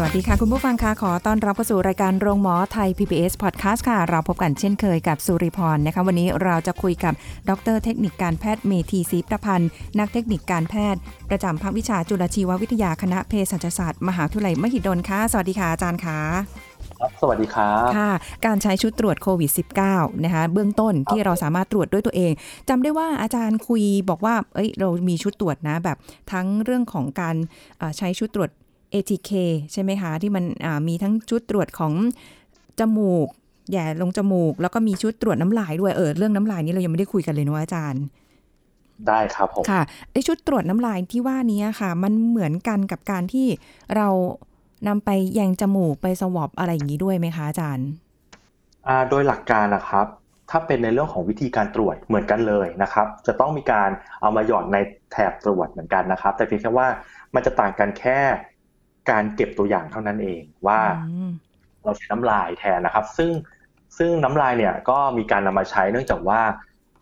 สวัสดีค่ะ คุณผู้ฟังค่ะขอต้อนรับเข้าสู่รายการโรงหมอไทย PBS Podcast ค่ะ เราพบกันเช่นเคยกับสุริพรนะคะ วันนี้เราจะคุยกับดรเทคนิคการแพทย์เมธีศรีประพันธ์ นักเทคนิคการแพทย์ ประจำภาควิชาจุลชีววิทยาคณะเภสัชศาสตร์ มหาวิทยาลัยมหิดลค่ะ สวัสดีค่ะอาจารย์ค่ะครับสวัสดีครับค่ะ การใช้ชุดตรวจโควิด -19 นะคะเบื้องต้นที่เราสามารถตรวจด้วยตัวเองจำได้ว่าอาจารย์คุยบอกว่าเอ้ยเรามีชุดตรวจนะแบบทั้งเรื่องของการเอ่อใช้ชุดตรวจ ATK ใช่ไหมคะ ที่มันอ่ามีทั้งชุดตรวจของจมูกแหย่ลงจมูก แล้วก็มีชุดตรวจน้ำลายด้วยเออเรื่องน้ำลายนี่เรายังไม่ได้คุยกันเลยเนอะอาจารย์ ได้ครับผมค่ะไอชุดตรวจน้ำลายที่ว่านี้ค่ะ มันเหมือนกันกับการที่เรานำไปแยงจมูกไปสวอปอะไรอย่างนี้ด้วยไหมคะอาจารย์อ่าโดยหลักการนะครับ ถ้าเป็นในเรื่องของวิธีการตรวจเหมือนกันเลยนะครับ จะต้องมีการเอามาหยอดในแถบตรวจเหมือนกันนะครับ แต่เพียงแค่ว่ามันจะต่างกันแค่ การเก็บตัวอย่างเท่านั้นเองว่าอืมเราใช้น้ำลายแทนนะครับ ซึ่งซึ่งน้ำลายเนี่ยก็มีการนำมาใช้เนื่องจากว่า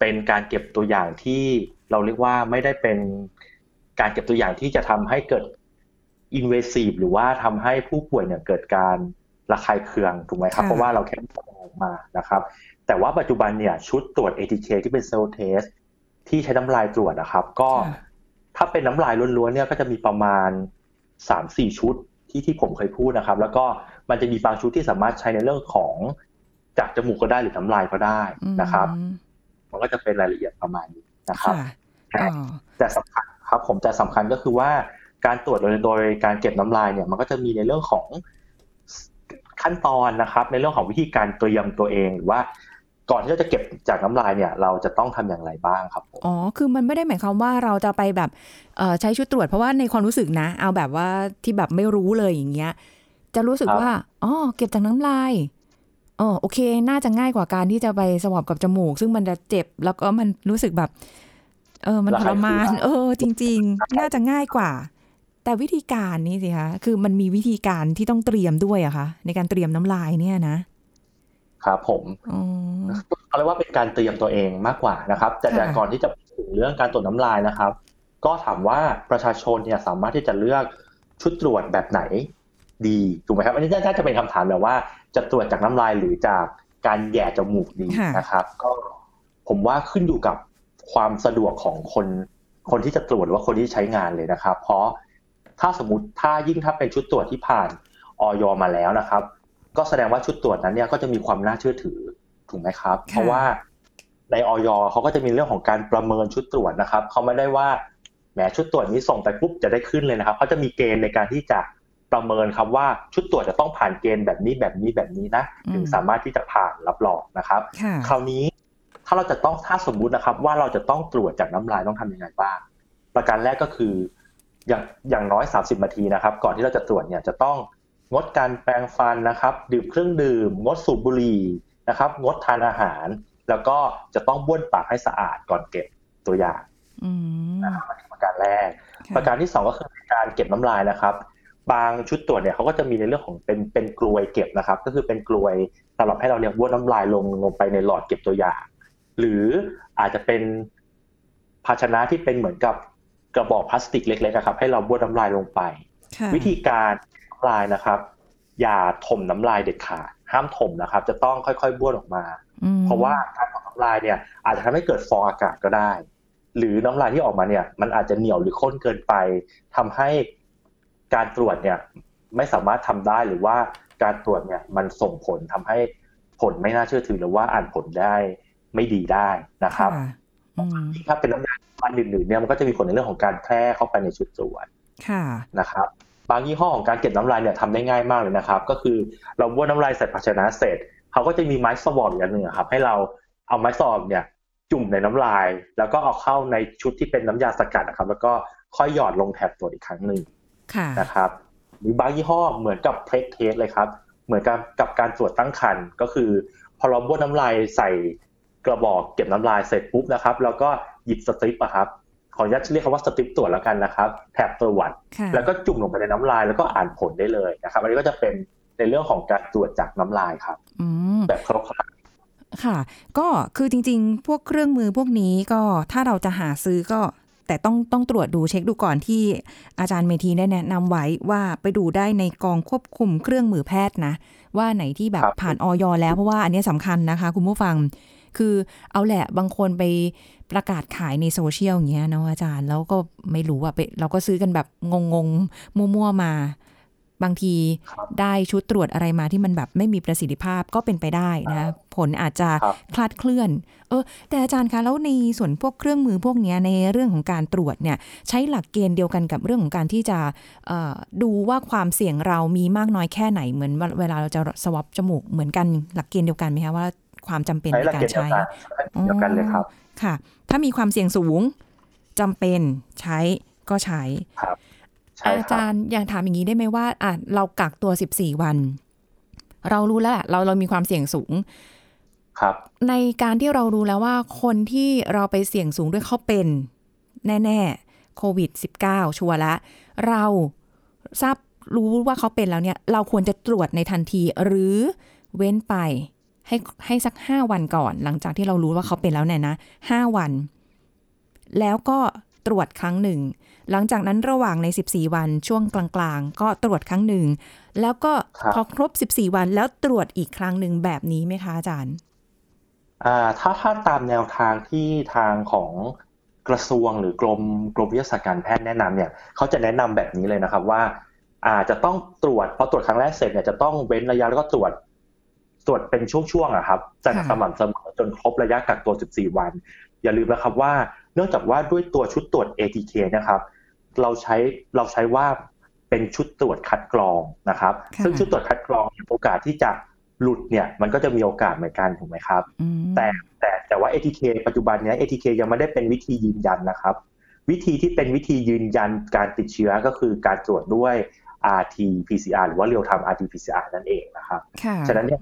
เป็นการเก็บตัวอย่างที่เราเรียกว่าไม่ได้เป็นการเก็บตัวอย่างที่จะทำให้เกิด invasive หรือว่าทำให้ผู้ป่วยเนี่ยเกิดการระคายเคืองถูกไหมครับค่ะเพราะว่าเราแค่ตรวจออกมานะครับ แต่ว่าปัจจุบันเนี่ยชุดตรวจ ATK ที่เป็นเซลล์เทสที่ใช้น้ำลายตรวจนะครับ ก็ค่ะถ้าเป็นน้ำลายล้วนๆเนี่ยก็จะมีประมาณ 3-4ชุดที่ที่ผมเคยพูดนะครับ แล้วก็มันจะมีบางชุดที่สามารถใช้ในเรื่องของจากจมูกก็ได้หรือน้ำลายก็ได้นะครับอืมมันก็จะเป็นรายละเอียดประมาณนี้นะครับค่ะอ๋อแต่สำคัญครับ ผมแต่สำคัญก็คือว่าการตรวจโดยโดยการเก็บน้ำลายเนี่ย มันก็จะมีในเรื่องของขั้นตอนนะครับ ในเรื่องของวิธีการเตรียมตัวเองหรือว่า ก่อนที่เราจะเก็บจากน้ำลายเนี่ย เราจะต้องทำอย่างไรบ้างครับผมอ๋อคือมันไม่ได้หมายความว่าเราจะไปแบบเอ่อใช้ชุดตรวจเพราะว่าในความรู้สึกนะ เอาแบบว่าที่แบบไม่รู้เลยอย่างเงี้ย จะรู้สึกครับว่าอ๋อเก็บจากน้ำลายอ๋อโอเค น่าจะง่ายกว่าการที่จะไปสวอปกับจมูก ซึ่งมันจะเจ็บแล้วก็มันรู้สึกแบบ เออมันทรมาน เออ จริง ๆ น่าจะง่ายกว่า แต่วิธีการนี่สิคะคือมันมีวิธีการที่ต้องเตรียมด้วยอะคะในการเตรียมน้ำลายเนี่ยนะ ครับผมอ๋อเขาเรียกว่าเป็นการเตรียมตัวเองมากกว่านะครับ แต่ค่ะแต่ก่อนที่จะพูดถึงเรื่องการตรวจน้ำลายนะครับ ก็ถามว่าประชาชนเนี่ยสามารถที่จะเลือกชุดตรวจแบบไหน ดีถูกไหมครับอันนี้น่าจะเป็นคำถามแบบว่าจะตรวจจากน้ำลายหรือจากการแหย่จมูกดีนะครับ ก็ผมว่าขึ้นอยู่กับความสะดวกของคนคนที่จะตรวจหรือว่าคนที่ใช้งานเลยนะครับ เพราะถ้าสมมติถ้ายิ่งถ้าเป็นชุดตรวจที่ผ่านออยมาแล้วนะครับ ก็แสดงว่าชุดตรวจนั้นเนี่ยก็จะมีความน่าเชื่อถือถูกไหมครับ เพราะว่าในออยเขาก็จะมีเรื่องของการประเมินชุดตรวจนะครับเขาไม่ได้ว่าแหมชุดตรวจนี้ส่งไปปุ๊บจะได้ขึ้นเลยนะครับเขาจะมีเกณฑ์ในการที่จะประเมินครับว่าชุดตรวจจะต้องผ่านเกณฑ์แบบนี้แบบนี้แบบนี้นะถึงสามารถที่จะผ่านรับรองนะครับค่ะคราวนี้ถ้าเราจะต้องถ้าสมมุตินะครับ ว่าเราจะต้องตรวจจากน้ำลายต้องทำยังไงบ้าง ประการแรกก็คืออย่างอย่างน้อย 30นาทีนะครับ ก่อนที่เราจะตรวจเนี่ยจะต้อง งดการแปรงฟันนะครับ ดื่มเครื่องดื่ม งดสูบบุหรี่นะครับ งดทานอาหาร แล้วก็จะต้องบ้วนปากให้สะอาดก่อนเก็บตัวอย่างอืมนะครับอันนี้ประการแรกค่ะประการที่สองก็คือการเก็บน้ำลายนะครับ บางชุดตรวจเนี่ยเขาก็จะมีในเรื่องของเป็นเป็นกลวยเก็บนะครับ ก็คือเป็นกลวยสำหรับให้เราเนี่ยบ้วนน้ำลายลงลงไปในหลอดเก็บตัวอย่าง หรืออาจจะเป็นภาชนะที่เป็นเหมือนกับกระบอกพลาสติกเล็กๆอะครับให้เราบ้วนน้ำลายลงไปค่ะวิธีการน้ำ ลายนะครับ อย่าถมน้ำลายเด็ดขาดห้ามถมนะครับ จะต้องค่อยๆบ้วนออกมาอืมเพราะว่าการถมน้ำลายเนี่ยอาจจะทำให้เกิดฟองอากาศก็ได้ หรือน้ำลายที่ออกมาเนี่ย มันอาจจะเหนียวหรือข้นเกินไปทำให้การตรวจเนี่ยไม่สามารถทำได้หรือว่าการตรวจเนี่ยมันส่งผลทำให้ผลไม่น่าเชื่อถือหรือว่าอ่านผลได้ไม่ดีได้นะครับค่ะอืมถ้าเป็นน้ำยาอันอื่นๆเนี่ยมันก็จะมีผลในเรื่องของการแพร่เข้าไปในชุดตรวจค่ะนะครับ บางยี่ห้อของการเก็บน้ำลายเนี่ยทำได้ง่ายมากเลยนะครับ ก็คือเราบ้วนน้ำลายใส่ภาชนะเสร็จเขาก็จะมีไม้สวอปอย่างหนึ่งอะครับให้เราเอาไม้สวอปเนี่ยจุ่มในน้ำลาย แล้วก็เอาเข้าในชุดที่เป็นน้ำยาสกัดนะครับ แล้วก็ค่อยหยอดลงแถบตรวจอีกครั้งหนึ่งค่ะนะครับมีบางยี่ห้อเหมือนกับเพล็กเทสเลยครับ เหมือนกับกับการตรวจตั้งครรภ์ก็คือ พอเราบ้วนน้ำลายใส่กระบอกเก็บน้ำลายเสร็จปุ๊บนะครับ แล้วก็หยิบสตริปอะครับ ขออนุญาตเรียกคำว่าสตริปตรวจแล้วกันนะครับแถบตรวจค่ะแล้วก็จุ่มลงไปในน้ำลายแล้วก็อ่านผลได้เลยนะครับอันนี้ก็จะเป็นในเรื่องของการตรวจจากน้ำลายครับอืมแบบครบครันค่ะ ก็คือจริง ๆ พวกเครื่องมือพวกนี้ก็ถ้าเราจะหาซื้อก็แต่ต้องต้องตรวจดูเช็คดูก่อนที่อาจารย์เมธีได้แนะนำไว้ว่าไปดูได้ในกองควบคุมเครื่องมือแพทย์นะ ว่าไหนที่แบบผ่านอย. แล้วเพราะว่าอันนี้สำคัญนะคะ คุณผู้ฟัง คือเอาแหละบางคนไปประกาศขายในโซเชียลอย่างเงี้ยเนาะอาจารย์ แล้วก็ไม่รู้อะไปเราก็ซื้อกันแบบงงๆมั่วๆมาบางทีครับได้ชุดตรวจอะไรมาที่มันแบบไม่มีประสิทธิภาพก็เป็นไปได้นะ ผลอาจจะครับคลาดเคลื่อน เออ แต่อาจารย์คะแล้วในส่วนพวกเครื่องมือพวกเนี้ยในเรื่องของการตรวจเนี่ย ใช้หลักเกณฑ์เดียวกันกับเรื่องของการที่จะเอ่อดูว่าความเสี่ยงเรามีมากน้อยแค่ไหนเหมือนเวลาเราจะสวอปจมูกเหมือนกันหลักเกณฑ์เดียวกันไหมคะว่า ความจำเป็นใช้ในหลักกาเกรณฑ์เดียวใช้กันเดียวกันเลยครับ ค่ะ ถ้ามีความเสี่ยงสูงจำเป็นใช้ก็ใช้ครับใช่อาครัจาบรย์อยากถามอย่างนี้ได้ไหมว่าอะเรากักตัว14วัน เรารู้แล้วแหละเราเรามีความเสี่ยงสูงครับ ในการที่เรารู้แล้วว่าคนที่เราไปเสี่ยงสูงด้วยเขาเป็น แน่ๆโควิด -19 ชัวร์ละ เราทราบรู้ว่าเขาเป็นแล้วเนี่ย เราควรจะตรวจในทันทีหรือเว้นไป ให้ให้สักห้าวันก่อน หลังจากที่เรารู้ว่าเขาเป็นแล้วเนี่ยนะห้าวัน แล้วก็ตรวจครั้งหนึ่ง หลังจากนั้นระหว่างใน 14 วันช่วงกลางๆ ก็ตรวจครั้งหนึ่ง แล้วก็ครับพอครบ 14 วันแล้วตรวจอีกครั้งหนึ่งแบบนี้ไหมคะอาจารย์อ่าถ้าถ้าตามแนวทางที่ทางของกระทรวงหรือกรมกรมวิทยาศาสตร์การแพทย์แนะนำเนี่ยเขาจะแนะนำแบบนี้เลยนะครับว่าอาจะต้องตรวจพอตรวจครั้งแรกเสร็จเนี่ยจะต้องเว้นระยะแล้วก็ตรวจ ตรวจเป็นช่วงๆอะครับจะค่ะสม่ำเสมอจนครบระยะกักตัว 14 วัน อย่าลืมนะครับว่า เนื่องจากว่าด้วยตัวชุดตรวจ ATK นะครับ เราใช้เราใช้ว่าเป็นชุดตรวจคัดกรองนะครับค่ะซึ่งชุดตรวจคัดกรองเนี่ยโอกาสที่จะหลุดเนี่ยมันก็จะมีโอกาสเหมือนกันถูกไหมครับอืมแต่แต่แต่ว่า ATK ปัจจุบันเนี้ย ATK ยังไม่ได้เป็นวิธียืนยันนะครับ วิธีที่เป็นวิธียืนยันการติดเชื้อก็คือการตรวจด้วย RT PCR หรือว่า real time RT PCR นั่นเองนะครับค่ะฉะนั้นเนี่ย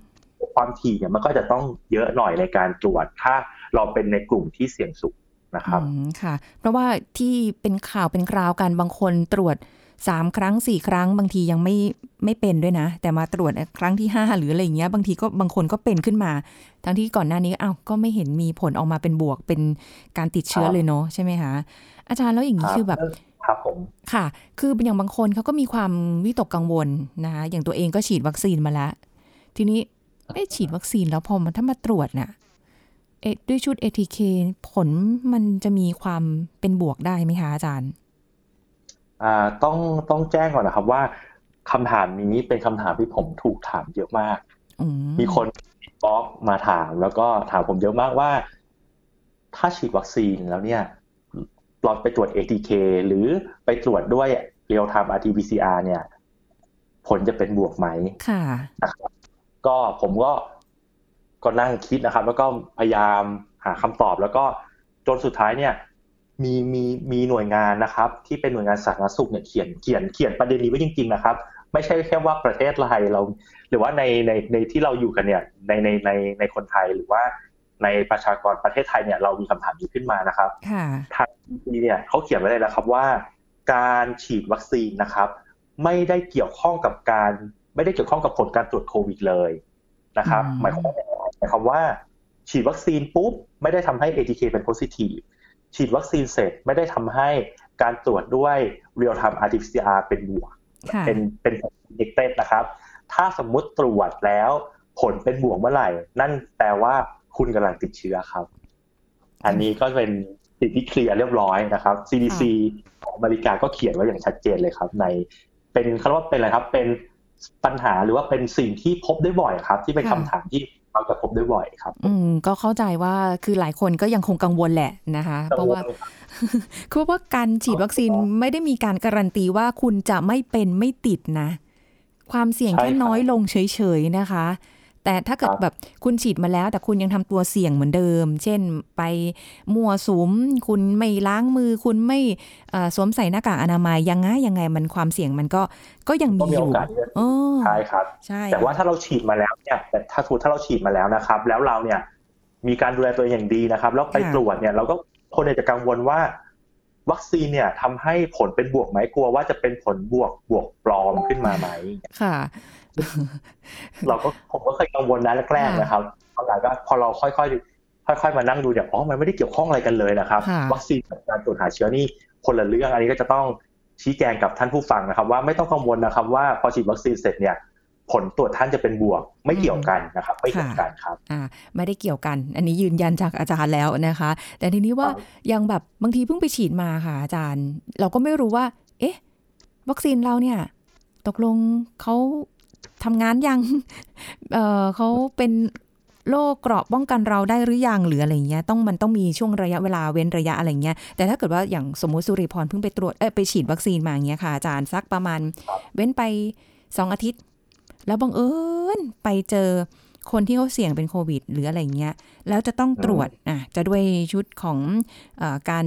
ความถี่เนี่ยมันก็จะต้องเยอะหน่อยในการตรวจ ถ้าเราเป็นในกลุ่มที่เสี่ยงสูงนะครับอืมค่ะ เพราะว่าที่เป็นข่าวเป็นคราวกันบางคนตรวจสามครั้งสี่ครั้ง บางทียังไม่ไม่เป็นด้วยนะ แต่มาตรวจครั้งที่ห้าหรืออะไรอย่างเงี้ย บางทีก็บางคนก็เป็นขึ้นมา ทั้งที่ก่อนหน้านี้อ้าวก็ไม่เห็นมีผลออกมาเป็นบวกเป็นการติดเชื้อครับเลยเนาะใช่ไหมคะอาจารย์แล้วอย่างนี้คือแบบครับผมค่ะ คืออย่างบางคนเขาก็มีความวิตกกังวลนะคะอย่างตัวเองก็ฉีดวัคซีนมาแล้ว ทีนี้ เอ๊ะฉีดวัคซีนแล้วพอมันถ้ามาตรวจน่ะเอะด้วยชุด ATK ผลมันจะมีความเป็นบวกได้ไหมคะอาจารย์อ่าต้องต้องแจ้งก่อนนะครับว่าคำถามนี้เป็นคำถามที่ผมถูกถามเยอะมากอืมมีคนบล็อกมาถามแล้วก็ถามผมเยอะมากว่า ถ้าฉีดวัคซีนแล้วเนี่ยเราไปตรวจ ATK หรือไปตรวจด้วย real time RT-PCR เนี่ย ผลจะเป็นบวกไหมค่ะนะครับ ก็ผมก็ก็นั่งคิดนะครับ แล้วก็พยายามหาคำตอบ แล้วก็จนสุดท้ายเนี่ยมีมีมีหน่วยงานนะครับ ที่เป็นหน่วยงานสาธารณสุขเนี่ยเขียนเขียนเขียนประเด็นนี้ไว้จริง ๆ นะครับ ไม่ใช่แค่ว่าประเทศไทยเรา หรือว่าในในในที่เราอยู่กันเนี่ยในในในในคนไทยหรือว่าในประชากรประเทศไทยเนี่ยเรามีคำถามนี้ขึ้นมานะครับค่ะทางที่เนี่ยเขาเขียนไว้เลยนะครับว่า การฉีดวัคซีนนะครับ ไม่ได้เกี่ยวข้องกับการ ไม่ได้เกี่ยวข้องกับผลการตรวจโควิดเลยนะครับอืมหมายความว่าหมายความว่า ฉีดวัคซีนปุ๊บไม่ได้ทำให้ ATK เป็น positive ฉีดวัคซีนเสร็จไม่ได้ทำให้การตรวจด้วย real time RT-PCR เป็นบวกค่ะเป็นเป็นเด็กเต้นนะครับ ถ้าสมมุติตรวจแล้วผลเป็นบวกเมื่อไหร่ นั่นแปลว่าคุณกำลังติดเชื้อครับ อันนี้ก็เป็นสิ่งที่เคลียร์เรียบร้อยนะครับ CDC ของอเมริกาก็เขียนไว้อย่างชัดเจนเลยครับ ในเป็นเขาเรียกว่าเป็นอะไรครับ เป็น ปัญหาหรือว่าเป็นสิ่งที่พบได้บ่อยครับ ที่เป็นค่ะคำถามที่เราจะพบได้บ่อยครับ อืมก็เข้าใจว่าคือหลายคนก็ยังคงกังวลแหละนะคะ เพราะว่าคือว่าการฉีดวัคซีนไม่ได้มีการการันตีว่าคุณจะไม่เป็นไม่ติดนะ ความเสี่ยงใช่แค่ครับน้อยลงเฉยๆนะคะ แต่ถ้าเกิดครับแบบคุณฉีดมาแล้วแต่คุณยังทำตัวเสี่ยงเหมือนเดิม เช่นไปมั่วสุม คุณไม่ล้างมือ คุณไม่เอ่อสวมใส่หน้ากากอนามัยยังไงยังไงมันความเสี่ยงมันก็ก็ยังก็มีมีอโอยู่กาสที่จะเออใช่ครับใช่แต่ว่าถ้าเราฉีดมาแล้วเนี่ยแต่ถ้าสมมติถ้าเราฉีดมาแล้วนะครับ แล้วเราเนี่ยมีการดูแลตัวเองอย่างดีนะครับ แล้วไปตรวจเนี่ยเราก็คนเนี่ยจะกังวลว่าวัคซีนเนี่ยทำให้ผลเป็นบวกไหมกลัวว่าจะเป็นผลบวกบวกปลอมขึ้นมาไหมค่ะ เราก็ผมก็เคยกังวลนะแรกๆนะครับตอนหลังก็พอเราค่อยๆค่อย ๆ มานั่งดูเนี่ยอ๋อมันไม่ได้เกี่ยวข้องอะไรกันเลยนะครับค่ะวัคซีนกับการตรวจหาเชื้อนี่คนละเรื่องอันนี้ก็จะต้องชี้แจงกับท่านผู้ฟังนะครับ ว่าไม่ต้องกังวลนะครับ ว่าพอฉีดวัคซีนเสร็จเนี่ยผลตรวจท่านจะเป็นบวก ไม่เกี่ยวกันนะครับไม่เกี่ยวกันครับอ่าไม่ได้เกี่ยวกัน อันนี้ยืนยันจากอาจารย์แล้วนะคะ แต่ทีนี้ว่าครับยังแบบบางทีเพิ่งไปฉีดมาค่ะอาจารย์ เราก็ไม่รู้ว่า เอ๊ะ วัคซีนเราเนี่ย ตกลงเขา ทำงานยังเออเขาเป็นโรคเกราะป้องกันเราได้หรือยังหรืออะไรเงี้ยต้องมันต้องมีช่วงระยะเวลาเว้นระยะอะไรเงี้ยแต่ถ้าเกิดว่าอย่างสมมุติสุริพรเพิ่งไปตรวจเอ้ยไปฉีดวัคซีนมาอย่างเงี้ยค่ะอาจารย์สักประมาณ เว้นไปสองอาทิตย์ แล้วบังเอิญไปเจอคนที่เขาเสี่ยงเป็นโควิด หรืออะไรเงี้ยแล้วจะต้องตรวจอะจะด้วยชุดของเออการ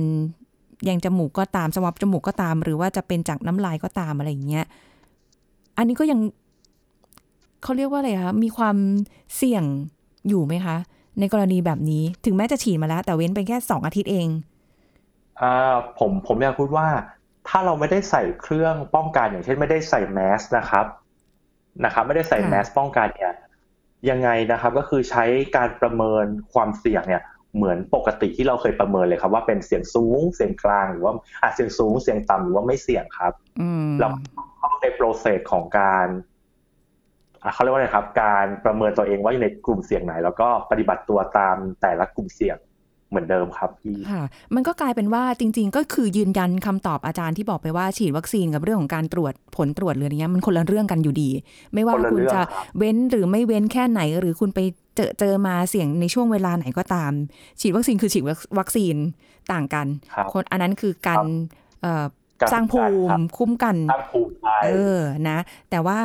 แยงจมูกก็ตามสวอปจมูกก็ตาม หรือว่าจะเป็นจากน้ำลายก็ตามอะไรอย่างเงี้ยอันนี้ก็ยัง เขาเรียกว่าอะไรคะมีความเสี่ยงอยู่ไหมคะ ในกรณีแบบนี้ถึงแม้จะฉีดมาแล้ว แต่เว้นไปแค่สองอาทิตย์เองอ่าผมผมอยากพูดว่า ถ้าเราไม่ได้ใส่เครื่องป้องกันอย่างเช่นไม่ได้ใส่แมสนะครับนะครับ ไม่ได้ใส่ค่ะแมสป้องกันเนี่ยยังไงนะครับก็คือใช้การประเมินความเสี่ยงเนี่ยเหมือนปกติที่เราเคยประเมินเลยครับ ว่าเป็นเสียงสูงเสียงกลางหรือว่าอะเสียงสูงเสียงต่ำหรือว่าไม่เสี่ยงครับอืมเราเข้าในโปรเซสของการอะ เขาเรียกว่าอะไรครับ การประเมินตัวเองว่าอยู่ในกลุ่มเสี่ยงไหน แล้วก็ปฏิบัติตัวตามแต่ละกลุ่มเสี่ยงเหมือนเดิมครับพี่ค่ะ มันก็กลายเป็นว่าจริง ๆ ก็คือยืนยันคำตอบอาจารย์ที่บอกไปว่าฉีดวัคซีนกับเรื่องของการตรวจผลตรวจหรืออะไรเงี้ยมันคนละเรื่องกันอยู่ดี ไม่ว่าคนละคุณเรื่องจะครับเว้นหรือไม่เว้นแค่ไหน หรือคุณไปเจอเจอมาเสี่ยงในช่วงเวลาไหนก็ตาม ฉีดวัคซีนคือฉีดวัคซีนต่างกันครับคนอันนั้นคือการเอ่อการสร้างภูครับมิคุ้มกันสร้างภูมิใจเออนะ แต่ว่า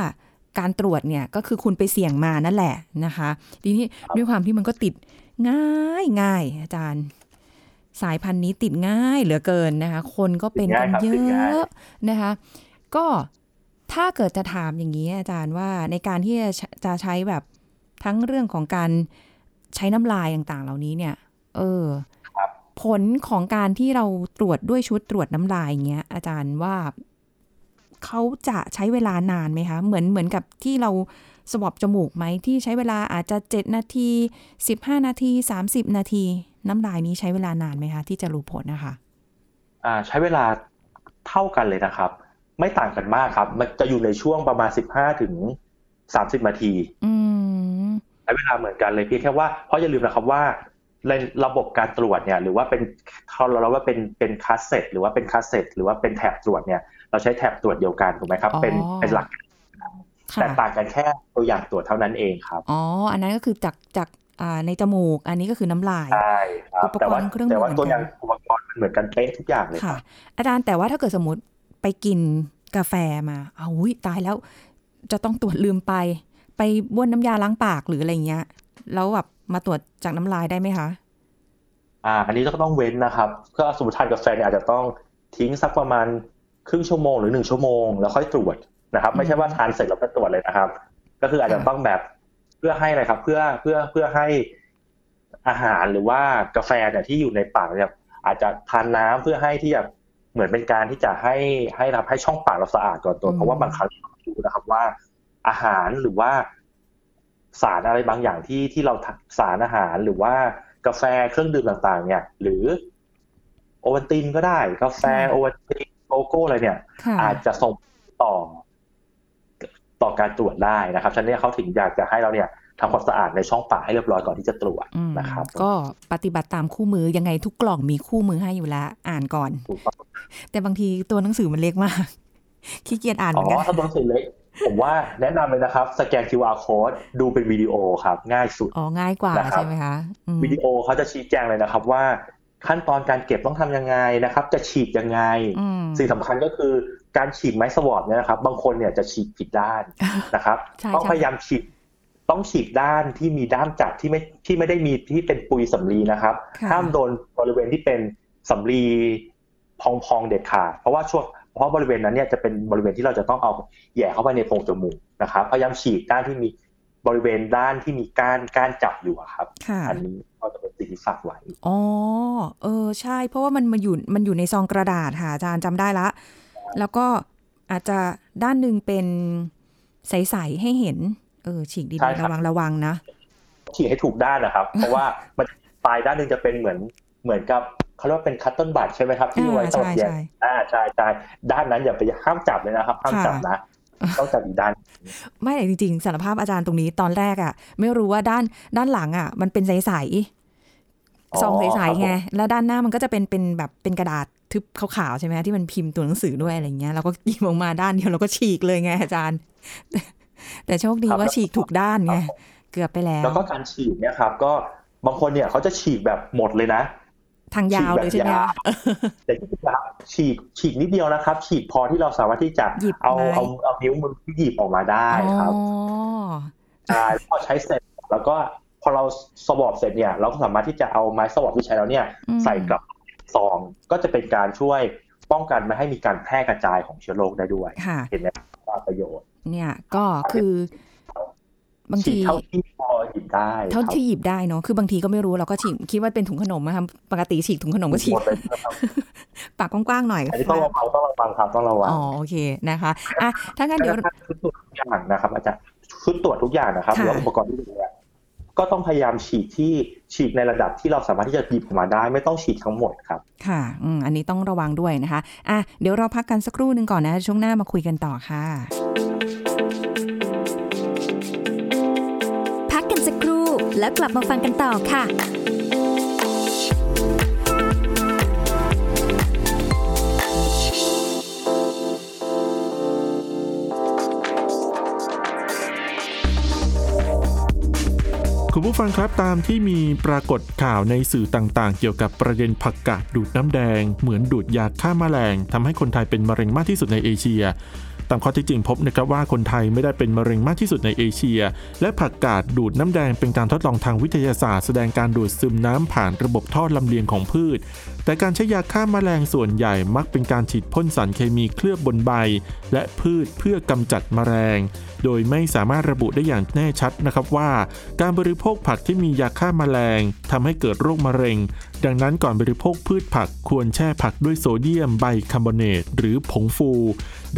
การตรวจเนี่ยก็คือคุณไปเสี่ยงมานั่นแหละนะคะทีนี้ด้วยความที่มันก็ติดง่ายง่ายอาจารย์ สายพันธุ์นี้ติดง่ายเหลือเกินนะคะ คนก็เป็นกันเยติดง่ายครับติดง่ายอะนะคะ ก็ถ้าเกิดจะถามอย่างนี้อาจารย์ว่าในการที่จะจะใช้แบบทั้งเรื่องของการใช้น้ำลายต่างๆ เหล่านี้เนี่ย เออครับผลของการที่เราตรวจด้วยชุดตรวจน้ำลายอย่างเงี้ยอาจารย์ว่า เขาจะใช้เวลานานไหมคะ เหมือนเหมือนกับที่เราสวอปจมูกไหมที่ใช้เวลาอาจจะเจ็ดนาทีสิบห้านาทีสามสิบนาที น้ำลายนี้ใช้เวลานานไหมคะ ที่จะรู้ผลนะคะอ่าใช้เวลาเท่ากันเลยนะครับ ไม่ต่างกันมากครับ มันจะอยู่ในช่วงประมาณ 15ถึง30 นาทีอืมใช้เวลาเหมือนกันเลยเพียงแค่ว่าเพราะอย่าลืมนะครับว่า ในระบบการตรวจเนี่ยหรือว่าเป็นเขาเราว่าเป็นเป็นคัสเซ็ตหรือว่าเป็นคัสเซ็ตหรือว่าเป็นแถบตรวจเนี่ยเราใช้แถบตรวจเดียวกันถูกไหมครับอ๋อเป็นเป็นหลักค่ะแต่ต่างกันแค่ตัวอย่างตรวจเท่านั้นเองครับอ๋ออันนั้นก็คือจากจากอ่าในจมูก อันนี้ก็คือน้ำลายใช่ครับอุปกรณ์แต่ว่าเครื่องมือแต่ว่าเหมือนกันตัวอย่างอุปกรณ์มันเหมือนกันเป๊ะทุกอย่างเลยคค่ะรับอาจารย์แต่ว่าถ้าเกิดสมมติไปกินกาแฟมาเอาอุ้ยตายแล้วจะต้องตรวจลืมไป ไปบ้วนน้ำยาล้างปากหรืออะไรเงี้ยแล้วแบบ มาตรวจจากน้ำลายได้ไหมคะอ่า อันนี้ก็ต้องเว้นนะครับก็สมมติทานกาแฟเนี่ยอาจจะต้องทิ้งสักประมาณครึ่งชั่วโมงหรือหนึ่งชั่วโมงแล้วค่อยตรวจนะครับ ไม่ใช่ว่าทานเสร็จแล้วก็ตรวจเลยนะครับ ก็คืออาจจะต้องแบบเพื่อให้อะไรครับ เพื่อเพื่อเพื่อให้อาหารหรือว่ากาแฟเนี่ยที่อยู่ในปากเนี่ยอาจจะทานน้ำเพื่อให้ที่จะเหมือนเป็นการที่จะให้ให้ทำให้ช่องปากเราสะอาดก่อนตัวอืมเพราะว่าบางครั้งเราไม่รู้นะครับว่าอาหารหรือว่า สารอะไรบางอย่างที่ที่เราทานสารอาหารหรือว่ากาแฟเครื่องดื่มต่างๆ เนี่ย หรือโอวัลตินก็ได้ กาแฟโอวัลตินโกโก้อะไรเนี่ยค่ะอาจจะส่งต่อ ต่อการตรวจได้นะครับฉะนั้นเนยเขาถึงอยากจะให้เราเนี่ยทำความสะอาดในช่องปากให้เรียบร้อยก่อนที่จะตรวจอืมนะครับ ก็ปฏิบัติตามคู่มือยังไงทุกกล่องมีคู่มือให้อยู่แล้ว อ่านก่อนถูกต้องแต่บางทีตัวหนังสือมันเล็กมากขี้เกียจอ่านเหอ๋มือนอกันถ้าตัวหนังสือเล็ก ผมว่าแนะนำเลยนะครับ สแกน QR code ดูเป็นวิดีโอครับ ง่ายสุด อ๋อ ง่ายกว่านะครับใช่ไหมคะอืมวิดีโอเขาจะชี้แจงเลยนะครับว่า ขั้นตอนการเก็บต้องทำยังไงนะครับ จะฉีดยังไงอืมสิ่งสำคัญก็คือการฉีดไม้สวอปเนี่ยนะครับ บางคนเนี่ยจะฉีดผิดด้านนะครับใช่ต้องใช่พยายามฉีดต้องฉีกด้านที่มีด้ามจับที่ไม่ที่ไม่ได้มีที่เป็นปุยสำลีนะครับค่ะห้ามโดนบริเวณที่เป็นสำลีพองๆเด็ดขาดเพราะว่าช่วง เพราะบริเวณนั้นเนี่ยจะเป็นบริเวณที่เราจะต้องเอาแหย่เข้าไปในโพรงจมูกนะครับพยายามฉีกด้านที่มีบริเวณด้านที่มีก้านก้านจับอยู่อะครับค่ะอันนี้ก็จะเป็นสิ่งที่ฝากไว้อ๋อเออใช่ เพราะว่ามันมาอยู่มันอยู่ในซองกระดาษค่ะอาจารย์จำได้ละ แล้วก็อาจจะด้านหนึ่งเป็นใสๆให้เห็น เออฉีกดีใช่ๆครับระวังระวังนะฉีกให้ถูกด้านนะครับ เพราะว่ามันปลายด้านหนึ่งจะเป็นเหมือนเหมือนกับ เขาเรียกว่าเป็นคัตเติ้ลบัตใช่ไหมครับที่ไว้สำหรับแยกใช่ใช่อ่าใช่ใช่ด้านนั้นอย่าไปห้ามจับเลยนะครับห้ามจับนะต้องจับอีกด้าน ไม่แต่จริงๆสารภาพอาจารย์ตรงนี้ตอนแรกอะ่ะ ไม่รู้ว่าด้านด้านหลังอะ่ะ มันเป็นใสๆซองใสๆไงแล้วด้านหน้ามันก็จะเป็นเป็นแบบเป็นกระดาษทึบขาวๆใช่ไหมที่มันพิมพ์ตัวหนังสือด้วยอะไรเงี้ยเราก็หยิบออกมาด้านเดียวเราก็ฉีกเลยไงอาจารย์แต่แต่โชคดีว่าฉีกถูกด้านไงเกือบไปแล้ว แล้วก็การฉีกเนี่ยครับ ก็บางคนเนี่ยเขาจะฉีกแบบหมดเลยนะ ทางยาวเลยใช่ไหมฉีกแบบคะยาวแต่ที่ครับฉีกฉีกนิดเดียวนะครับ ฉีกพอที่เราสามารถที่จะหยิบเอาไม้เอาเอานิ้วมือที่หยิบออกมาได้ครับอ๋อใช่พอใช้เสร็จแล้วก็พอเราสวอปเสร็จเนี่ยเราก็สามารถที่จะเอาไม้สวอปที่ใช้แล้วเนี่ยอืมใส่กลับซองก็จะเป็นการช่วยป้องกันไม่ให้มีการแพร่กระจายของเชื้อโรคได้ด้วยค่ะเห็นไหมว่าประโยชน์เนี่ยก็คือ บางฉีทีกเท่าที่พอหยิบได้เท่าครับที่หยิบได้เนาะคือบางทีก็ไม่รู้เราก็ฉีกคิดว่าเป็นถุงขนมนะครับปกติฉีกถุงขนมก็ฉีหกมดเลยนะครับปากกว้างๆหน่อยอันนี้ต้องระวังต้องระวังครับต้องระวังอ๋อโอเคนะคะอะถ้างั้นเดี๋ยวแล้วก็ชุดตรวจทุกอย่างนะครับ อาจารย์ชุดตรวจทุกอย่างนะครับหค่ะรือว่าอุปกรณ์ที่ดูเนี่ยก็ต้องพยายามฉีกที่ฉีกในระดับที่เราสามารถที่จะหยิบออกมาได้ ไม่ต้องฉีกทั้งหมดครับ ค่ะอืมอันนี้ต้องระวังด้วยนะคะอะเดี๋ยวเราพักกันสักครู่หนึ่งก่อนนะ ช่วงหน้ามาคุยกันต่อค่ะ แล้วกลับมาฟังกันต่อค่ะคุณผู้ฟังครับตามที่มีปรากฏข่าวในสื่อต่างๆ เกี่ยวกับประเด็นผักกาดดูดน้ำแดง เหมือนดูดยาฆ่าแมลงทำให้คนไทยเป็นมะเร็งมากที่สุดในเอเชีย ตามข้อเที่จริงพบนะครับว่าคนไทยไม่ได้เป็นมะเร็งมากที่สุดในเอเชีย และผักกาดดูดน้ำแดงเป็นการทดลองทางวิทยาศาสตร์แสดงการดูดซึมน้ำผ่านระบบท่อลำเลียงของพืชแต่การใช้ยาฆ่าแมลงส่วนใหญ่มักเป็นการฉีดพ่นสารเคมีเคลือบบนใบ และพืชเพื่อกำจัดแมลง โดยไม่สามารถระบุได้อย่างแน่ชัดนะครับว่า การบริโภคผักที่มียาฆ่าแมลงทำให้เกิดโรคมะเร็ง ดังนั้นก่อนบริโภคพืชผักควรแช่ผักด้วยโซเดียมไบคาร์บอเนตหรือผงฟู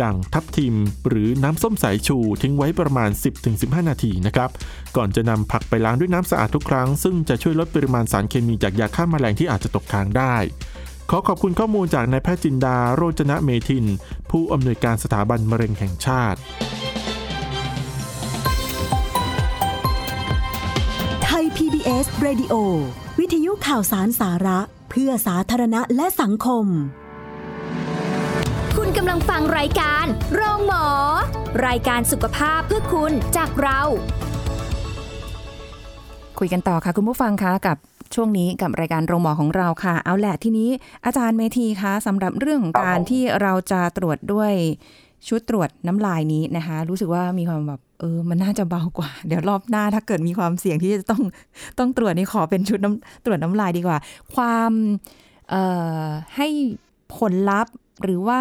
ดังทับทิม หรือน้ำส้มสายชูทิ้งไว้ประมาณ 10-15 นาทีนะครับ ก่อนจะนำผักไปล้างด้วยน้ำสะอาดทุกครั้ง ซึ่งจะช่วยลดปริมาณสารเคมีจากยาฆ่าแมลงที่อาจจะตกค้างได้ ขอขอบคุณข้อมูลจากนายแพทย์จินดา โรจนะเมทิน ผู้อำนวยการสถาบันมะเร็งแห่งชาติ ไทย PBS Radio วิทยุข่าวสารสาระ เพื่อสาธารณะและสังคม คุณกำลังฟังรายการ โรงหมอ รายการสุขภาพเพื่อคุณจากเรา คุยกันต่อค่ะ คุณผู้ฟังคะกับช่วงนี้กับรายการโรงหมอของเราค่ะ เอาแหละทีนี้อาจารย์เมธีคะสำหรับเรื่องของครับการผมที่เราจะตรวจด้วยชุดตรวจน้ำลายนี้นะคะ รู้สึกว่ามีความแบบเออมันน่าจะเบากว่า เดี๋ยวรอบหน้าถ้าเกิดมีความเสี่ยงที่จะต้องต้องตรวจนี่ขอเป็นชุดน้ำตรวจน้ำลายดีกว่า ความเอ่อให้ผลลัพธ์หรือว่า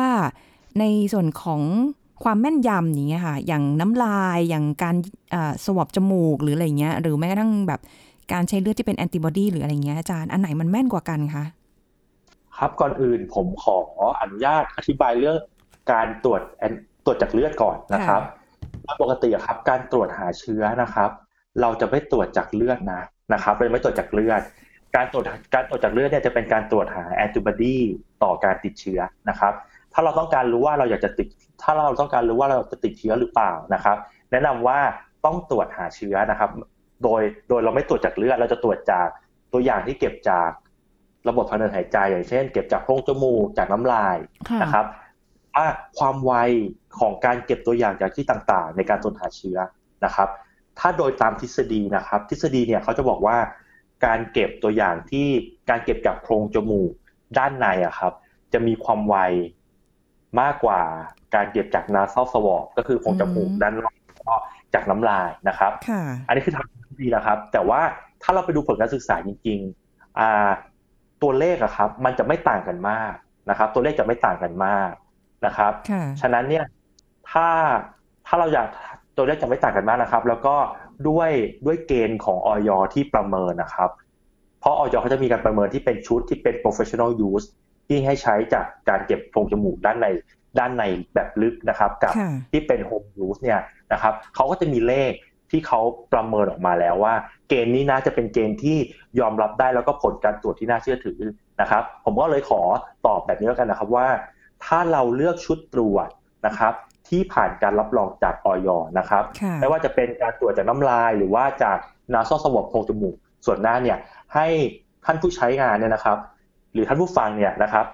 ในส่วนของ ความแม่นยำอย่างเงี้ยค่ะ อย่างน้ำลาย อย่างการอ่อสวอปจมูกหรืออะไรเงี้ย หรือแม้กระทั่งแบบการใช้เลือดที่เป็นแอนติบอดีหรืออะไรเงี้ยอาจารย์ อันไหนมันแม่นกว่ากันคะ ครับ ก่อนอื่นผมขออนุญาตอธิบายเรื่องการตรวจแอนตรวจจากเลือดก่อนนะครับปกติครับ การตรวจหาเชื้อนะครับ เราจะไม่ตรวจจากเลือดนะนะครับเราไม่ตรวจจากเลือด การตรวจการตรวจจากเลือดเนี่ยจะเป็นการตรวจหาแอนติบอดีต่อการติดเชื้อนะครับ ถ้าเราต้องการรู้ว่าเราอยากจะติด ถ้าเราต้องการรู้ว่าเราจะติดเชื้อหรือเปล่านะครับ แนะนำว่าต้องตรวจหาเชื้อนะครับ โดยโดยเราไม่ตรวจจากเลือดเราจะตรวจจากตัวอย่างที่เก็บจากระบบทางเดินหายใจ อย่างเช่น เก็บจากโพรงจมูกจากน้ำลายค่ะนะครับว่าความไวของการเก็บตัวอย่างจากที่ต่างๆ ในการตรวจหาเชื้อนะครับ ถ้าโดยตามทฤษฎีนะครับ ทฤษฎีเนี่ยเขาจะบอกว่า การเก็บตัวอย่างที่การเก็บจากโพรงจมูกด้านในอะครับ จะมีความไว มากกว่าการเก็บจากนาซ a l สวอปก็คือโพรงจมูกอืมด้านนอกก็จากน้ำลายนะครับค่ะอันนี้คือทางที่ดีนะครับ แต่ว่าถ้าเราไปดูผลการศึกษาจริงๆอ่าตัวเลขอะครับ มันจะไม่ต่างกันมากนะครับ ตัวเลขจะไม่ต่างกันมากนะครับค่ะฉะนั้นเนี่ยถ้าถ้าเราอยากตัวเลขจะไม่ต่างกันมากนะครับ แล้วก็ด้วยด้วยเกณฑ์ของออยที่ประเมินนะครับ เพราะออยเขาจะมีการประเมินที่เป็นชุดที่เป็น professional use ที่ให้ใช้จากการเก็บโพรงจมูกด้านในด้านในแบบลึกนะครับ กับค่ะที่เป็น home use เนี่ยนะครับเขาก็จะมีเลขที่เขาประเมินออกมาแล้วว่า เกณฑ์นี้น่าจะเป็นเกณฑ์ที่ยอมรับได้แล้วก็ผลการตรวจที่น่าเชื่อถือนะครับ ผมก็เลยขอตอบแบบนี้แล้วกันนะครับว่า ถ้าเราเลือกชุดตรวจนะครับที่ผ่านการรับรองจากออยนะครับค่ะไม่ว่าจะเป็นการตรวจจากน้ำลาย หรือว่าจากนาซอสวอปโพรงจมูกส่วนหน้าเนี่ยให้ท่านผู้ใช้งานเนี่ยนะครับ หรือท่านผู้ฟังเนี่ยนะครับ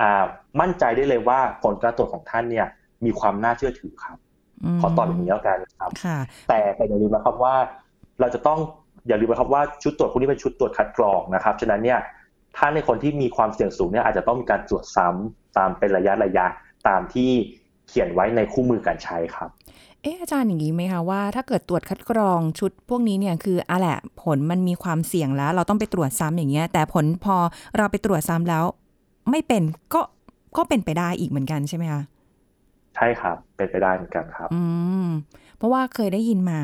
อ่ามั่นใจได้เลยว่าผลการตรวจของท่านเนี่ย มีความน่าเชื่อถือครับมขอตอบอย่างนี้แล้วกันครับค่ะแต่แต่อย่าลืมนะครับว่า เราจะต้องอย่าลืมนะครับว่าชุดตรวจพวกนี้เป็นชุดตรวจคัดกรองนะครับฉะนั้นเนี่ยถ้าในคนที่มีความเสี่ยงสูงเนี่ยอาจจะต้องมีการตรวจซ้ำตามเป็นระยะระยะตามที่เขียนไว้ในคู่มือการใช้ครับ เอ๊ะอาจารย์อย่างนี้ไหมคะว่าถ้าเกิดตรวจคัดกรองชุดพวกนี้เนี่ยคืออะแหละผลมันมีความเสี่ยงแล้ว เราต้องไปตรวจซ้ำอย่างเงี้ย แต่ผลพอเราไปตรวจซ้ำแล้ว ไม่เป็นก็ก็เป็นไปได้อีกเหมือนกันใช่ไหมคะใช่ครับ เป็นไปได้เหมือนกันครับ อืมเพราะว่าเคยได้ยินมา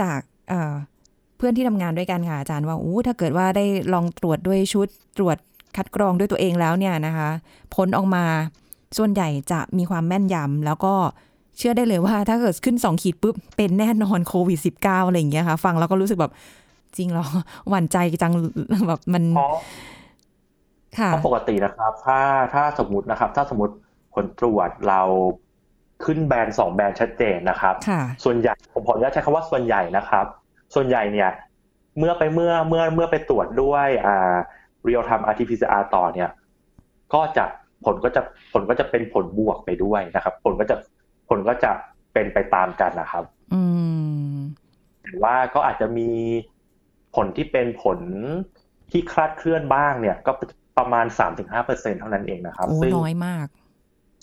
จากเอ่อเพื่อนที่ทำงานด้วยกันค่ะอาจารย์ว่าอู้ถ้าเกิดว่าได้ลองตรวจด้วยชุดตรวจคัดกรองด้วยตัวเองแล้วเนี่ยนะคะ ผลออกมาส่วนใหญ่จะมีความแม่นยำแล้วก็ เชื่อได้เลยว่าถ้าเกิดขึ้นสองขีดปุ๊บ เป็นแน่นอนโควิด -19 อะไรอย่างเงี้ยค่ะ ฟังแล้วก็รู้สึกแบบจริงเหรอหวั่นใจจังแบบมันเพราะค่ะเพราะปกตินะครับ ถ้าถ้าสมมตินะครับ ถ้าสมมติผลตรวจเราขึ้นแบรนด์สองแบรนด์ชัดเจนนะครับค่ะส่วนใหญ่ผมขออนุญาตใช้คำว่าส่วนใหญ่นะครับ ส่วนใหญ่เนี่ยเมื่อไปเมื่อเมื่อเมื่อไปตรวจด้วยอ่า real time RT-PCR ต่อเนี่ย ก็จะผลก็จะผลก็จะเป็นผลบวกไปด้วยนะครับ ผลก็จะ ผลก็จะเป็นไปตามกันนะครับอืมแต่ว่าก็อาจจะมีผลที่เป็นผลที่คลาดเคลื่อนบ้างเนี่ย ก็ประมาณ3-5%เท่านั้นเองนะครับโอ้ซึ่งน้อยมาก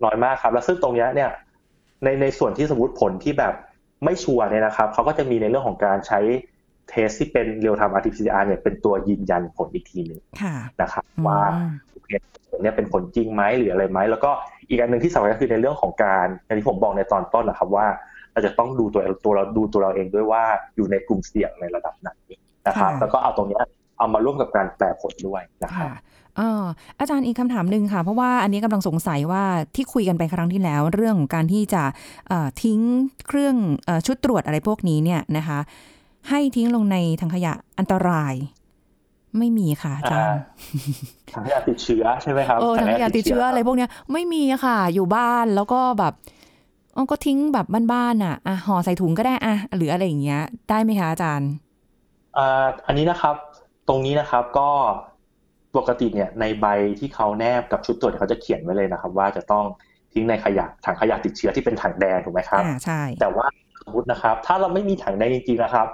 น้อยมากครับ แล้วซึ่งตรงเนี้ยเนี่ย ในในส่วนที่สมมติผลที่แบบไม่ชัวร์เนี่ยนะครับเขาก็จะมีในเรื่องของการใช้เทสที่เป็น real time RT-PCR เนี่ยเป็นตัวยืนยันผลอีกทีหนึ่งค่ะนะครับอืมว่าโอ เคผลเนี่ยเป็นผลจริงไหมหรืออะไรไหมแล้วก็อีกอันหนึ่งที่สำคัญก็คือในเรื่องของการอย่างที่ผมบอกในตอนต้นนะครับว่า เราจะต้องดูตัวตัวเราดูตัวเราเองด้วยว่าอยู่ในกลุ่มเสี่ยงในระดับไหนนะครับค่ะแล้วก็เอาตรงเนี้ยเอามาร่วมกับการแปลผลด้วยนะครับค่ะอ่าอาจารย์อีกคำถามหนึ่งค่ะ เพราะว่าอันนี้กำลังสงสัยว่าที่คุยกันไปครั้งที่แล้ว เรื่องของการที่จะเอ่อทิ้งเครื่องเออชุดตรวจอะไรพวกนี้เนี่ยนะคะ ให้ทิ้งลงในถังขยะอันตราย ไม่มีค่ะอาจารย์ถังขยะติดเชื้อใช่ไหมครับเออถังขยะติดเชื้ออะไรพวกเนี้ยไม่มีอะค่ะ อยู่บ้านแล้วก็แบบเออก็ทิ้งแบบบ้านๆอะอะห่อใส่ถุงก็ได้อะหรืออะไรอย่างเงี้ย ได้ไหมคะอาจารย์อ่าอันนี้นะครับ ตรงนี้นะครับก็ปกติเนี่ยในใบที่เขาแนบกับชุดตรวจเนี่ยเขาจะเขียนไว้เลยนะครับ ว่าจะต้องทิ้งในขยะถังขยะติดเชื้อที่เป็นถังแดงถูกไหมครับอ่าใช่แต่ว่าสมมตินะครับ ถ้าเราไม่มีถังแดงจริงๆนะครับ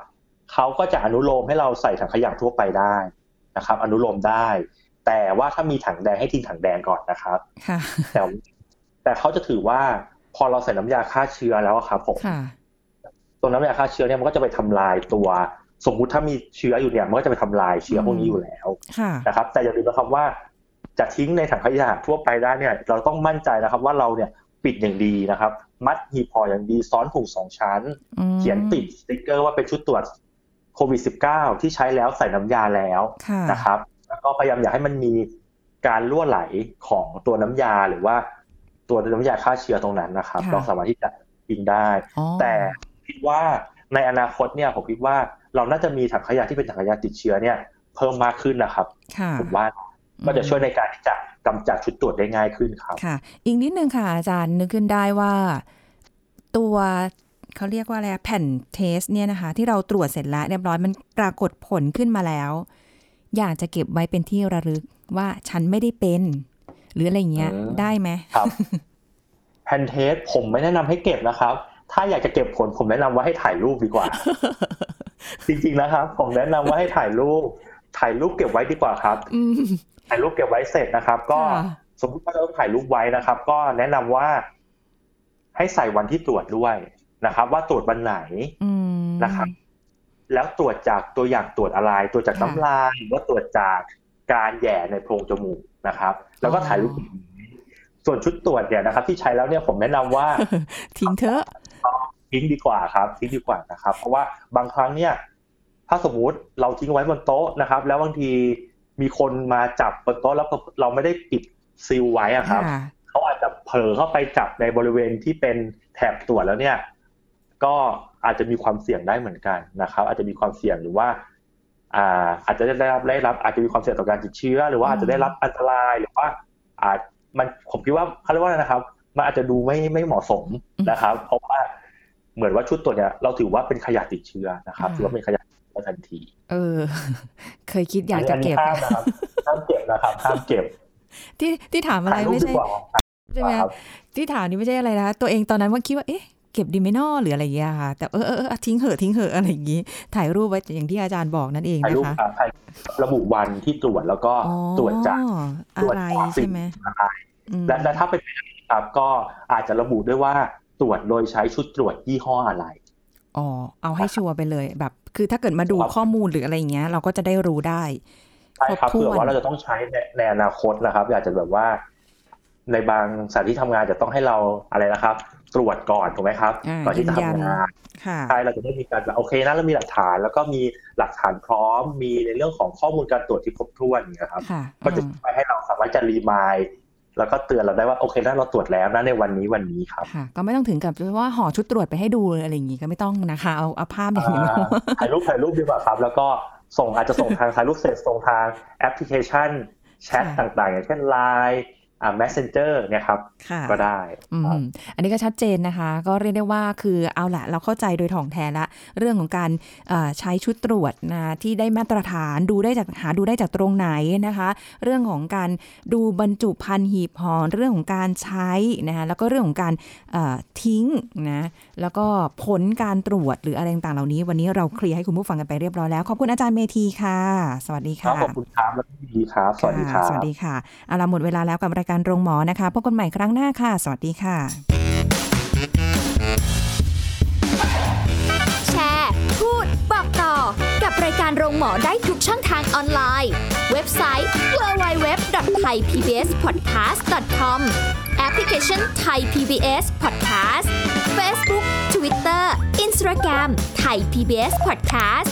เขาก็จะอนุโลมให้เราใส่ถังขยะทั่วไปได้ นะครับ อนุโลมได้ แต่ว่าถ้ามีถังแดงให้ทิ้งถังแดงก่อนนะครับค่ะแต่แต่เขาจะถือว่าพอเราใส่น้ำยาฆ่าเชื้อแล้วอะครับผมค่ะตัวน้ำยาฆ่าเชื้อเนี่ยมันก็จะไปทำลายตัว สมมุติถ้ามีเชื้ออยู่เนี่ยมันก็จะไปทำลายเชื้อพวกนี้อยู่แล้วค่ะนะครับ แต่อย่าลืมนะครับว่าจะทิ้งในถังขยะทั่วไปได้เนี่ย เราต้องมั่นใจนะครับ ว่าเราเนี่ยปิดอย่างดีนะครับ มัดหีบห่ออย่างดีซ้อนถุงสองชั้นอืมเขียนติดสติ๊กเกอร์ว่าเป็นชุดตรวจ โควิด -19 ที่ใช้แล้วใส่น้ำยาแล้วค่ะนะครับ แล้วก็พยายามอยากให้มันมีการรั่วไหลของตัวน้ำยาหรือว่าตัวน้ำยาฆ่าเชื้อตรงนั้นนะครับค่ะเราสามารถที่จะทิ้งได้อ๋อแต่คิดว่าในอนาคตเนี่ยผมคิดว่าเราน่าจะมีถังขยะที่เป็นถังขยะติดเชื้อเนี่ย เพิ่มมากขึ้นนะครับค่ะผมว่าก็จะช่วยในการที่จะกำจัดชุดตรวจได้ง่ายขึ้นครับ ค่ะ อีกนิดนึงค่ะอาจารย์นึกขึ้นได้ว่า ตัว เขาเรียกว่าอะไรอะแผ่น test เนี่ยนะคะ ที่เราตรวจเสร็จแล้วเรียบร้อยมันปรากฏผลขึ้นมาแล้ว อยากจะเก็บไว้เป็นที่ระลึกว่าฉันไม่ได้เป็น หรืออะไรอย่างเงี้ยอืมได้ไหมครับแผ่น test ผมไม่แนะนำให้เก็บนะครับ ถ้าอยากจะเก็บผลผมแนะนำว่าให้ถ่ายรูปดีกว่า จริงๆนะครับ ผมแนะนำว่าให้ถ่ายรูป ถ่ายรูปเก็บไว้ดีกว่าครับอืมถ่ายรูปเก็บไว้เสร็จนะครับ ก็ค่ะสมมติว่าเราต้องถ่ายรูปไว้นะครับ ก็แนะนำว่าให้ใส่วันที่ตรวจด้วย นะครับ ว่าตรวจวันไหนอืมนะครับ แล้วตรวจจากตัวอย่างตรวจอะไร ตรวจจากค่ะน้ำลายหรือว่าตรวจจากการแหย่ในโพรงจมูกนะครับ แล้วก็ถ่ายรูปส่วนชุดตรวจเนี่ยนะครับ ที่ใช้แล้วเนี่ยผมแนะนำว่าทิ้งเถอะทิ้งดีกว่าครับทิ้งดีกว่านะครับ เพราะว่าบางครั้งเนี่ยถ้าสมมุติเราทิ้งไว้บนโต๊ะนะครับ แล้วบางทีมีคนมาจับบนโต๊ะแล้วเราไม่ได้ปิดซีลไว้อะครับค่ะเขาอาจจะเผลอเข้าไปจับในบริเวณที่เป็นแถบตรวจแล้วเนี่ย ก็อาจจะมีความเสี่ยงได้เหมือนกันนะครับ อาจจะมีความเสี่ยงหรือว่าอ่าอาจจะได้รับได้รับ อาจจะมีความเสี่ยงต่อการติดเชื้อ หรือว่าอาจจะได้รับอันตรายหรือว่าอาจมันผมคิดว่าเขาเรียกว่าอะไรนะครับมันอาจจะดูไม่ไม่เหมาะสมนะครับ เพราะว่าเหมือนว่าชุดตรวจเนี่ยเราถือว่าเป็นขยะติดเชื้อนะครับอ่าถือว่าเป็นขยะติดเชื้อทันที เออ เคยคิดอยากจะเก็บอันนี้ห้ามนะครับห้ามเก็บนะครับห้ามเก็บ ที่ที่ถามอะไรถ่ายรูปไม่ดีใช่กว่าใช่ไหมครับที่ถามนี่ไม่ใช่อะไรนะตัวเองตอนนั้นว่าคิดว่าเอ๊ะ เก็บดีไหมนอหรืออะไรอย่างเงี้ยค่ะ แต่เออเออเออทิ้งเหอะทิ้งเหอะอะไรอย่างงี้ถ่ายรูปไว้อย่างที่อาจารย์บอกนั่นเองถ่ายนะรูปคะครับถ่ายระบุวันที่ตรวจแล้วก็อ๋อตรวจจากตรวจอะไรจากสิ่ใช่งไหมอะไรอืมและและถ้าเป็นไปได้ครับก็อาจจะระบุด้วยว่าตรวจโดยใช้ชุดตรวจยี่ห้ออะไรอ๋อเอาให้ชัวร์ไปเลยแบบ คือถ้าเกิดมาดูครับข้อมูลหรืออะไรอย่างเงี้ย เราก็จะได้รู้ได้ใช่ครับครบถ้วนเผื่อว่าเราจะต้องใช้ในในอนาคตนะครับ อาจจะแบบว่าในบางสถานที่ทำงานจะต้องให้เราอะไรนะครับ ตรวจก่อนถูกไหมครับอ่าก่อนที่จะยืนยันทำงานค่ะใช่เราจะได้มีการแบบโอเคนะเรามีหลักฐาน แล้วก็มีหลักฐานพร้อม มีในเรื่องของข้อมูลการตรวจที่ครบถ้วนอย่างเงี้ยครับค่ะก็จะอืมช่วยให้เราสามารถจะรีมายแล้วก็เตือนเราได้ว่าโอเคนะเราตรวจแล้วนะในวันนี้วันนี้ครับค่ะก็ไม่ต้องถึงกับว่าห่อชุดตรวจไปให้ดูอะไรอย่างงี้ก็ไม่ต้องนะคะเอาเอาภาพอย่างเดียวอ่าถ่ายรูปถ่ายรูปดีกว่าครับ แล้วก็ส่งอาจจะส่งทางถ่ายรูปเสร็จส่งทางแอปพลิเคชันแชทค่ะต่างๆ อย่างเช่น Line อ่า Messenger เนี่ยครับค่ะก็ได้อืครับมอันนี้ก็ชัดเจนนะคะ ก็เรียกได้ว่าคือเอาละเราเข้าใจโดยถ่องแท้ละ เรื่องของการเอ่อใช้ชุดตรวจนะที่ได้มาตรฐานดูได้จากหาดูได้จากตรงไหนนะคะ เรื่องของการดูบรรจุภัณฑ์หีบห่อเรื่องของการใช้นะคะแล้วก็เรื่องของการเอ่อทิ้งนะแล้วก็ผลการตรวจหรืออะไรต่างๆเหล่านี้ วันนี้เราเคลียร์ให้คุณผู้ฟังกันไปเรียบร้อยแล้วขอบคุณอาจารย์เมธีค่ะ สวัสดีครัค่ะบขอบคุณครับแล้วก็ยินดีครับสวัสดีครัค่ะบสวัสดีค่ะเอาละหมดเวลาแล้วกับรายการโรงหมอนะคะพบกันใหม่ครั้งหน้าค่ะ สวัสดีค่ะ แชร์ พูด บอกต่อ กับรายการโรงหมอได้ทุกช่องทางออนไลน์ เว็บไซต์ www.thaipbspodcast.com แอปพลิเคชัน Thai PBS Podcast Facebook Twitter Instagram Thai PBS Podcast